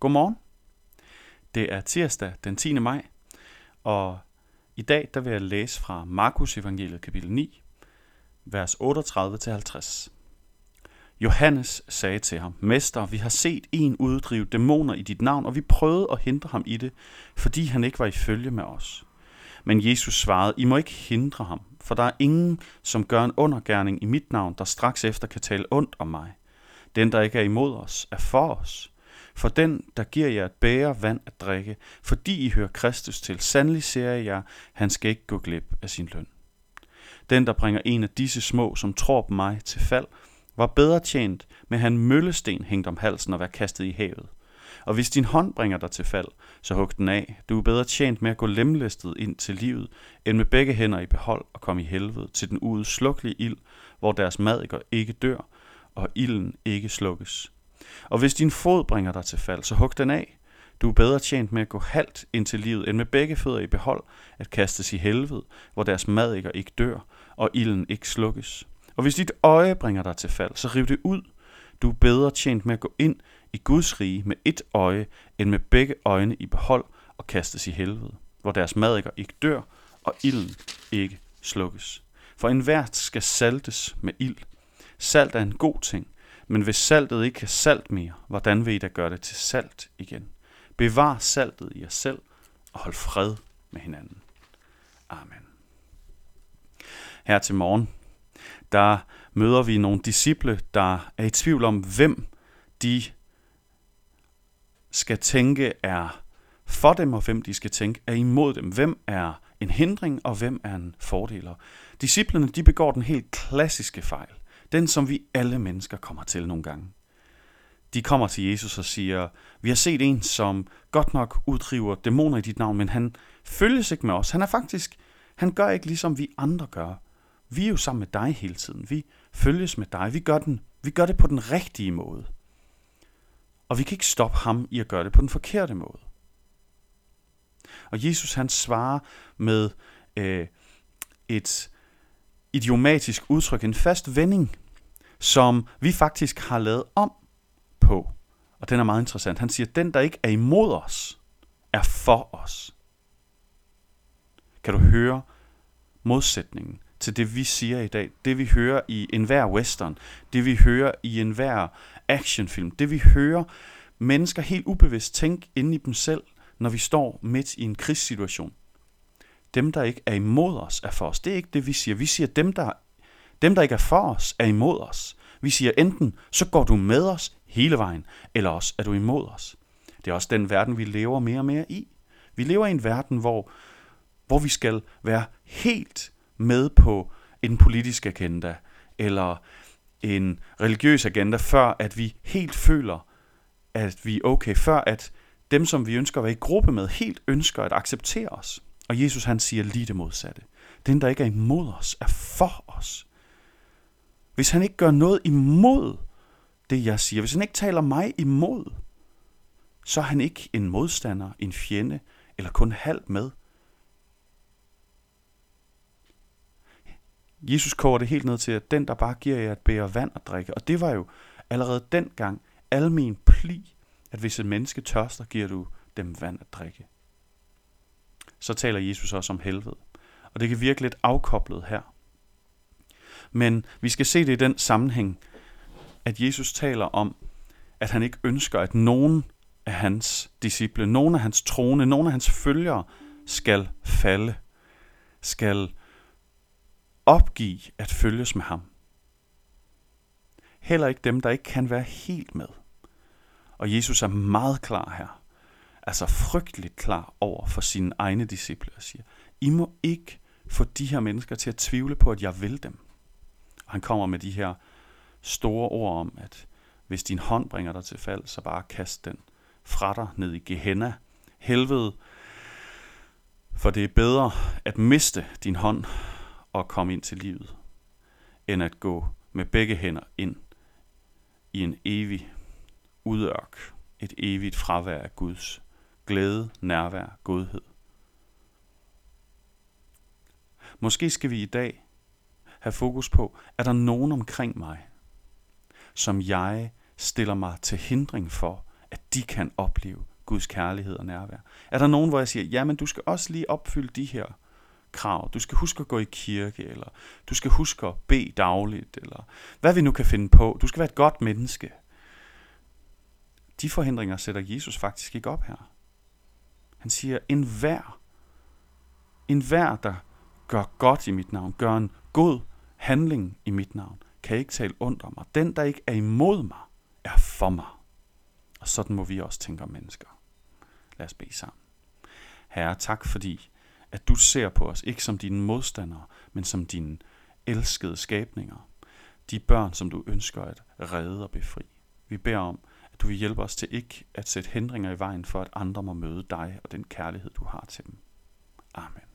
Godmorgen. Det er tirsdag den 10. maj, og i dag der vil jeg læse fra Markus evangeliet kapitel 9, vers 38-50. Johannes sagde til ham, Mester, vi har set en uddrive dæmoner i dit navn, og vi prøvede at hindre ham i det, fordi han ikke var i følge med os. Men Jesus svarede, I må ikke hindre ham, for der er ingen, som gør en undergærning i mit navn, der straks efter kan tale ondt om mig. Den, der ikke er imod os, er for os. For den, der giver jer et bære vand at drikke, fordi I hører Kristus til, sandelig ser jeg jer, han skal ikke gå glip af sin løn. Den, der bringer en af disse små, som tror på mig, til fald, var bedre tjent med han møllesten hængt om halsen og være kastet i havet. Og hvis din hånd bringer dig til fald, så hug den af. Du er bedre tjent med at gå lemlæstet ind til livet, end med begge hænder i behold og komme i helvede til den uudslukkelige ild, hvor deres madikker ikke dør, og ilden ikke slukkes. Og hvis din fod bringer dig til fald, så hug den af. Du er bedre tjent med at gå halvt ind til livet, end med begge fødder i behold, at kastes i helvede, hvor deres madikker ikke dør, og ilden ikke slukkes. Og hvis dit øje bringer dig til fald, så riv det ud. Du er bedre tjent med at gå ind i Guds rige med et øje, end med begge øjne i behold og kastes i helvede, hvor deres madikker ikke dør, og ilden ikke slukkes. For enhver skal saltes med ild. Salt er en god ting, men hvis saltet ikke er salt mere, hvordan vil I da gøre det til salt igen? Bevar saltet i jer selv og hold fred med hinanden. Amen. Her til morgen, der møder vi nogle disciple, der er i tvivl om, hvem de skal tænke er for dem, og hvem de skal tænke er imod dem. Hvem er en hindring, og hvem er en fordel. Disciplerne de begår den helt klassiske fejl. Den, som vi alle mennesker kommer til nogle gange. De kommer til Jesus og siger, vi har set en, som godt nok uddriver dæmoner i dit navn, men han følges ikke med os. Han er faktisk, han gør ikke ligesom vi andre gør. Vi er jo sammen med dig hele tiden. Vi følges med dig. Vi gør, den, vi gør det på den rigtige måde. Og vi kan ikke stoppe ham i at gøre det på den forkerte måde. Og Jesus han svarer med øh, et idiomatisk udtryk, en fast vending, som vi faktisk har lavet om på. Og den er meget interessant. Han siger, at den, der ikke er imod os, er for os. Kan du høre modsætningen til det, vi siger i dag? Det, vi hører i enhver western, det, vi hører i enhver actionfilm, det, vi hører mennesker helt ubevidst tænke inde i dem selv, når vi står midt i en krigssituation. Dem, der ikke er imod os, er for os. Det er ikke det, vi siger. Vi siger, dem, der, dem, der ikke er for os, er imod os. Vi siger enten, så går du med os hele vejen, eller også er du imod os. Det er også den verden, vi lever mere og mere i. Vi lever i en verden, hvor, hvor vi skal være helt med på en politisk agenda, eller en religiøs agenda, før at vi helt føler, at vi er okay, før at dem, som vi ønsker at være i gruppe med, helt ønsker at acceptere os. Og Jesus han siger lige det modsatte. Den, der ikke er imod os, er for os. Hvis han ikke gør noget imod det, jeg siger, hvis han ikke taler mig imod, så er han ikke en modstander, en fjende, eller kun halvt med. Jesus koger det helt ned til, at den, der bare giver jer et bære vand at drikke, og det var jo allerede dengang almen pli, at hvis et menneske tørster, giver du dem vand at drikke. Så taler Jesus også om helvede. Og det kan virke lidt afkoblet her. Men vi skal se det i den sammenhæng, at Jesus taler om, at han ikke ønsker, at nogen af hans disciple, nogen af hans trone, nogen af hans følgere skal falde, skal opgive at følges med ham. Heller ikke dem, der ikke kan være helt med. Og Jesus er meget klar her. Altså frygteligt klar over for sine egne disciple og siger, I må ikke få de her mennesker til at tvivle på, at jeg vil dem. Og han kommer med de her store ord om, at hvis din hånd bringer dig til fald, så bare kast den fra dig ned i Gehenna, helvede. For det er bedre at miste din hånd og komme ind til livet, end at gå med begge hænder ind i en evig udørk, et evigt fravær af Guds glæde, nærvær, godhed. Måske skal vi i dag have fokus på, er der nogen omkring mig, som jeg stiller mig til hindring for at de kan opleve Guds kærlighed og nærvær? Er der nogen, hvor jeg siger, ja, men du skal også lige opfylde de her krav. Du skal huske at gå i kirke, eller du skal huske at bede dagligt, eller hvad vi nu kan finde på. Du skal være et godt menneske. De forhindringer sætter Jesus faktisk ikke op her. Han siger, en hver, en hver, der gør godt i mit navn, gør en god handling i mit navn, kan ikke tale ondt om mig. Den, der ikke er imod mig, er for mig. Og sådan må vi også tænke om mennesker. Lad os bede sammen. Herre, tak fordi, at du ser på os ikke som dine modstandere, men som dine elskede skabninger. De børn, som du ønsker at redde og befri. Vi beder om, du vil hjælpe os til ikke at sætte hindringer i vejen for, at andre må møde dig og den kærlighed, du har til dem. Amen.